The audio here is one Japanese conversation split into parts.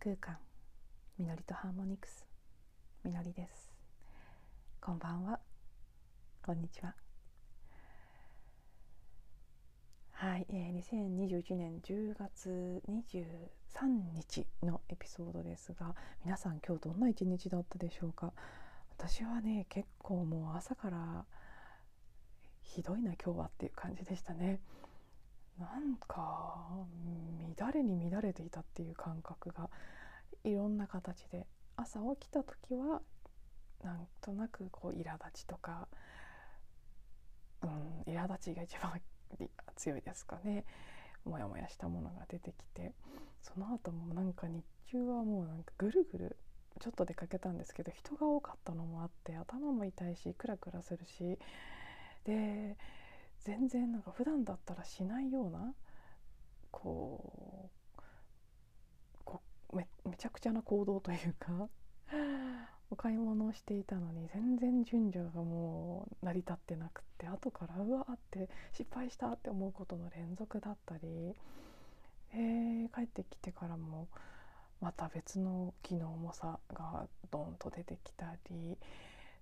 空間みのりとハーモニクスみのりです。こんばんは。こんにちは。はい、えー、2021年10月23日のエピソードですが皆さん今日どんな一日だったでしょうか？私はね結構もう朝からひどいな今日はっていう感じでしたね。なんか乱れに乱れていたっていう感覚がいろんな形で朝起きた時はなんとなくこう苛立ちとか、うん、苛立ちが一番強いですかね。モヤモヤしたものが出てきてその後もなんか日中はもうなんかぐるぐるちょっと出かけたんですけど人が多かったのもあって頭も痛いしクラクラするしで全然なんか普段だったらしないようなこうめめちゃくちゃな行動というかお買い物をしていたのに全然順序がもう成り立ってなくって後からうわーって失敗したって思うことの連続だったり、えー、帰ってきてからもまた別の気の重さがドンと出てきたり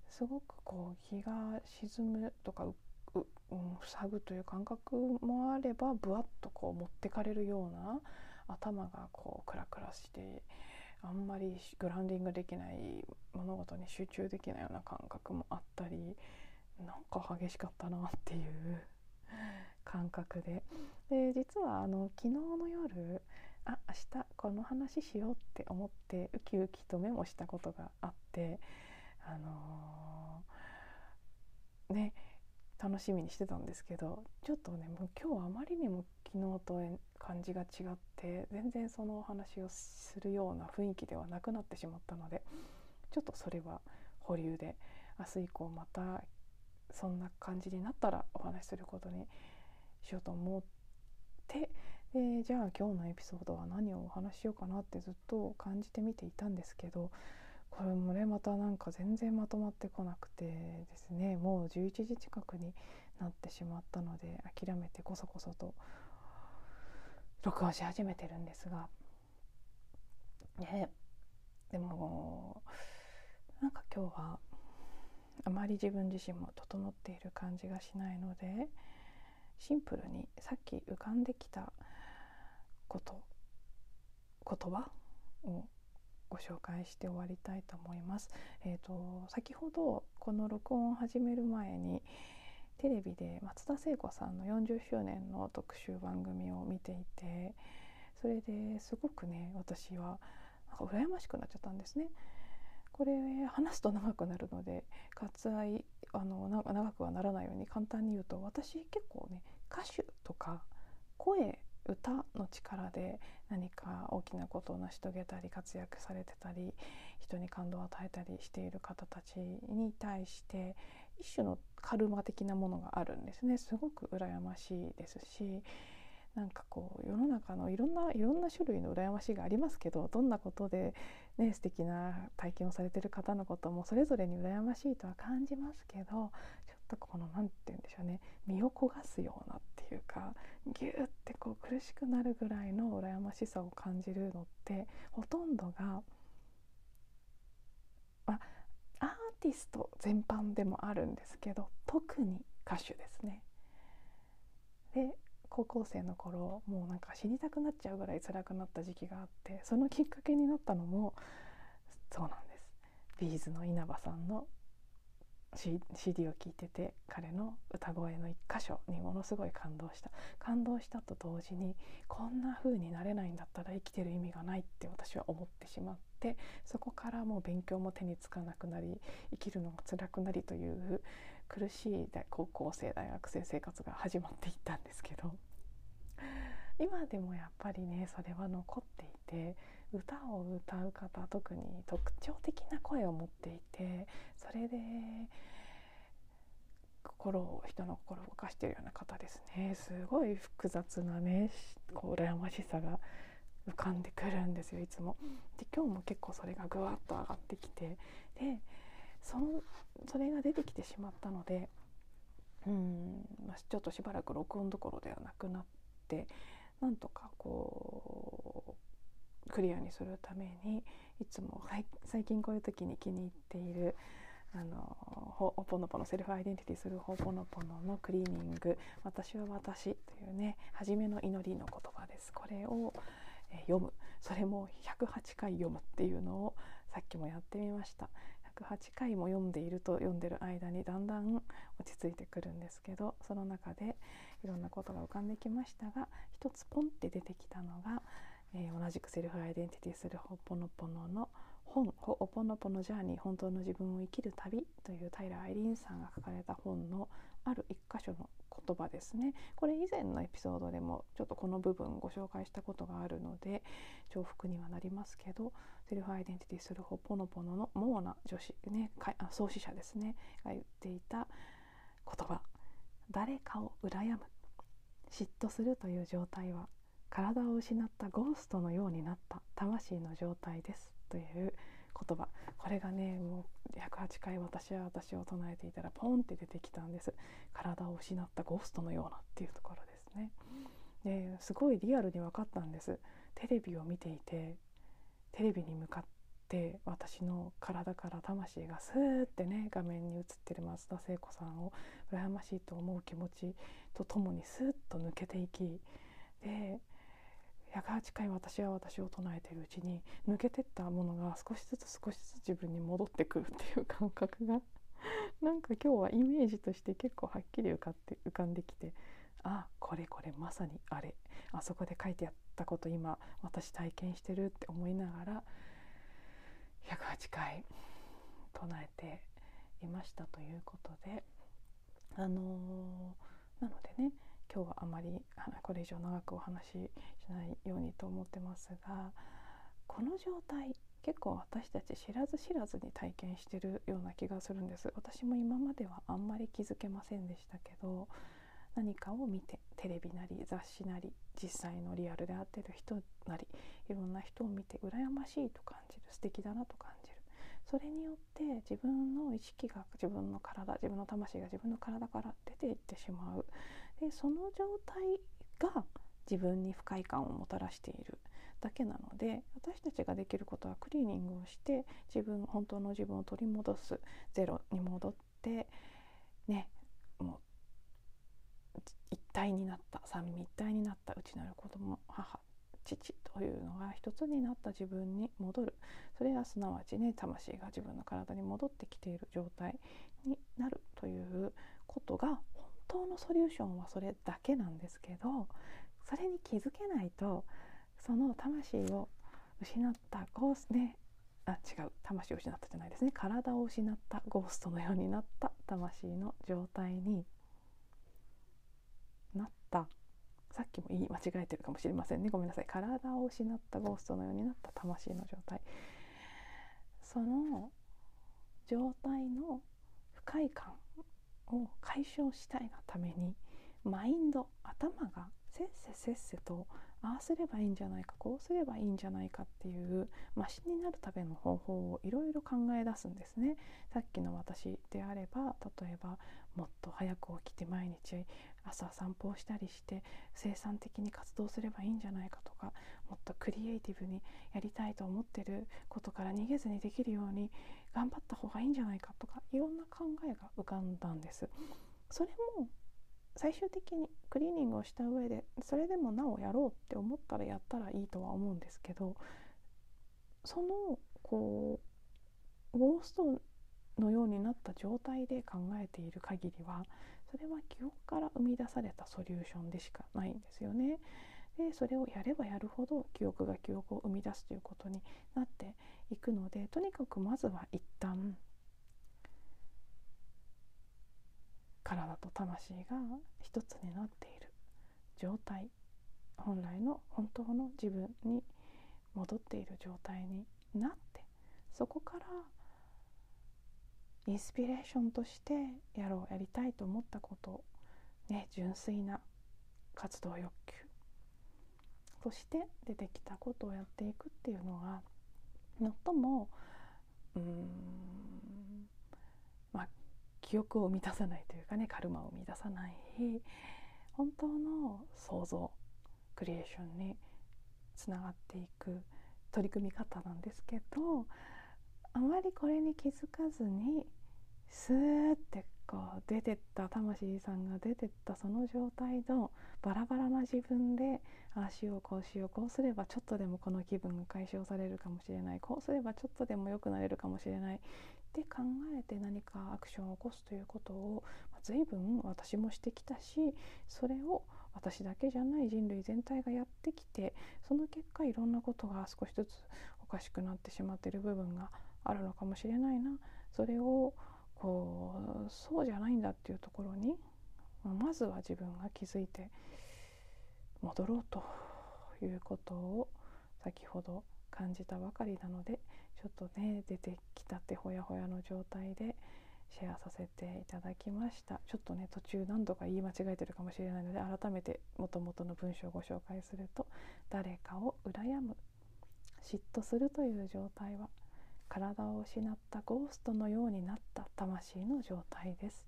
すごくこう日が沈むとかうう、うん、塞ぐという感覚もあればぶわっこう持ってかれるような頭がこうクラクラしてあんまりグラウンディングできない物事に集中できないような感覚もあったりなんか激しかったなっていう 感覚で。で実はあの昨日の夜あ明日この話しようって思ってウキウキとメモしたことがあってあのー、ね楽しみにしてたんですけどちょっとねもう今日あまりにも昨日と感じが違って全然そのお話をするような雰囲気ではなくなってしまったのでちょっとそれは保留で明日以降またそんな感じになったらお話しすることにしようと思ってでじゃあ今日のエピソードは何をお話ししようかなってずっと感じてみていたんですけどこれもねまたなんか全然まとまってこなくてですねもう11時近くになってしまったので諦めてこそこそと録音し始めてるんですが。ねでもなんか今日はあまり自分自身も整っている感じがしないのでシンプルにさっき浮かんできたこと言葉をご紹介して終わりたいと思います。えーと、先ほどこの録音を始める前にテレビで松田聖子さんの40周年の特集番組を見ていてそれですごくね私はなんか羨ましくなっちゃったんですね。これ話すと長くなるので割愛あの長くはならないように簡単に言うと私結構ね歌手とか声歌の力で何か大きなことを成し遂げたり活躍されてたり人に感動を与えたりしている方たちに対して一種のカルマ的なものがあるんですね。すごく羨ましいですしなんかこう世の中のいろんないろんな種類の羨ましいがありますけどどんなことで、ね、素敵な体験をされてる方のこともそれぞれに羨ましいとは感じますけどちょとこの何て言うんでしょうね身を焦がすようなっていうかギューってこう苦しくなるぐらいの羨ましさを感じるのってほとんどが、まあ、アーティスト全般でもあるんですけど特に歌手ですね。で高校生の頃もうなんか死にたくなっちゃうぐらい辛くなった時期があってそのきっかけになったのもそうなんですビーズの稲葉さんの CD を聴いてて彼の歌声の一箇所にものすごい感動した。感動したと同時にこんな風になれないんだったら生きてる意味がないって私は思ってしまってそこからもう勉強も手につかなくなり生きるのが辛くなりという苦しい高校生大学生生活が始まっていったんですけど今でもやっぱりねそれは残っていて歌を歌う方特に特徴的な声を持っていてそれで心を人の心を動かしているような方ですねすごい複雑なねこう羨ましさが浮かんでくるんですよいつも。で今日も結構それがぐわっと上がってきてでそのそれが出てきてしまったのでうんちょっとしばらく録音どころではなくなってなんとかこうクリアにするためにいつも最近こういう時に気に入っているあのほぽのぽのセルフアイデンティティするほぽのぽののクリーニング「私は私」というね初めの祈りの言葉です。これを、読む。それも108回読むっていうのをさっきもやってみました。108回も読んでいると読んでる間にだんだん落ち着いてくるんですけどその中でいろんなことが浮かんできましたが一つポンって出てきたのが、えー、同じく Self I-dentity through ホ・オポノポノの本「ホ・オポノポノジャーニー本当の自分を生きる旅」という平良アイリーンさんが書かれた本のある一箇所の言葉ですね。これ以前のエピソードでもちょっとこの部分ご紹介したことがあるので重複にはなりますけど Self I-dentity through ホ・オポノポノのモーナ女史ねあ創始者ですねが言っていた言葉「誰かを羨む。嫉妬するという状態は体を失ったゴーストのようになった魂の状態です」という言葉。これがねもう108回私は私を唱えていたらポンって出てきたんです。体を失ったゴーストのようなっていうところですね。ですごいリアルに分かったんです。テレビを見ていてテレビに向かって私の体から魂がスーってね画面に映ってる松田聖子さんを羨ましいと思う気持ちとともにスーッと抜けていきで108回私は私を唱えているうちに抜けてったものが少しずつ少しずつ自分に戻ってくるっていう感覚が なんか今日はイメージとして結構はっきり浮かって浮かんできてあこれこれまさにあれ。あそこで書いてあったこと今私体験してるって思いながら108回唱えていましたということであのー、なのでね今日はあまりこれ以上長くお話ししないようにと思ってますがこの状態結構私たち知らず知らずに体験してるような気がするんです。私も今まではあんまり気づけませんでしたけど何かを見てテレビなり雑誌なり実際のリアルで会ってる人なりいろんな人を見て羨ましいと感じる素敵だなと感じる。それによって自分の意識が自分の体自分の魂が自分の体から出ていってしまう。でその状態が自分に不快感をもたらしているだけなので私たちができることはクリーニングをして自分本当の自分を取り戻すゼロに戻ってねもう一体になった三位一体になった内なる子供母父というのが一つになった自分に戻る。それはすなわちね魂が自分の体に戻ってきている状態になるということが当のソリューションはそれだけなんですけどそれに気づけないとその魂を失ったゴースねあ違う。魂を失ったじゃないですね。体を失ったゴーストのようになった魂の状態になった。さっきも言い間違えてるかもしれませんね。ごめんなさい。体を失ったゴーストのようになった魂の状態。その状態の不快感を解消したいがためにマインド頭がせっせせっせとああすればいいんじゃないかこうすればいいんじゃないかっていうマシになるための方法をいろいろ考え出すんですね。さっきの私であれば例えばもっと早く起きて毎日朝散歩をしたりして生産的に活動すればいいんじゃないかとかもっとクリエイティブにやりたいと思ってることから逃げずにできるように頑張った方がいいんじゃないかとかいろんな考えが浮かんだんです。それも最終的にクリーニングをした上でそれでもなおやろうって思ったらやったらいいとは思うんですけどそのこうゴーストのようになった状態で考えている限りはそれは記憶から生み出されたソリューションでしかないんですよね。でそれをやればやるほど記憶が記憶を生み出すということになっていくのでとにかくまずは一旦体と魂が一つになっている状態本来の本当の自分に戻っている状態になってそこからインスピレーションとしてやろうやりたいと思ったことね純粋な活動欲求として出てきたことをやっていくっていうのが最もうーんまあ記憶を満たさないというかねカルマを満たさない本当の創造クリエーションにつながっていく取り組み方なんですけどあまりこれに気づかずにスーってこう出てった魂さんが出てったその状態のバラバラな自分でああしようこうしようこうすればちょっとでもこの気分が解消されるかもしれないこうすればちょっとでも良くなれるかもしれないって考えて何かアクションを起こすということを、まあ、随分私もしてきたしそれを私だけじゃない人類全体がやってきてその結果いろんなことが少しずつおかしくなってしまっている部分があるのかもしれないな。それをこうそうじゃないんだっていうところにまずは自分が気づいて戻ろうということを先ほど感じたばかりなのでちょっとね出てきたってほやほやの状態でシェアさせていただきました。ちょっとね途中何度か言い間違えてるかもしれないので改めて元々の文章をご紹介すると誰かを羨む嫉妬するという状態は体を失ったゴーストのようになった魂の状態です。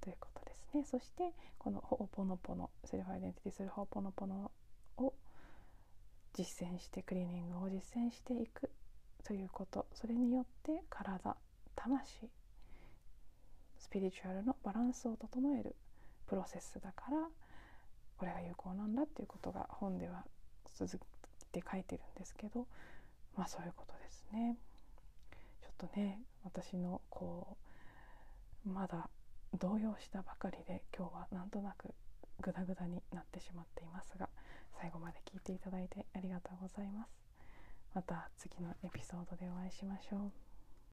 ということですね。そしてこのホーポノポノセルフアイデンティティするホーポノポノを実践してクリーニングを実践していくということそれによって体魂スピリチュアルのバランスを整えるプロセスだからこれが有効なんだっていうことが本では続いて書いてるんですけどまあそういうことですね。ちょっとね私のこうまだ動揺したばかりで今日はなんとなくグダグダになってしまっていますが最後まで聞いていただいてありがとうございます。また次のエピソードでお会いしましょう。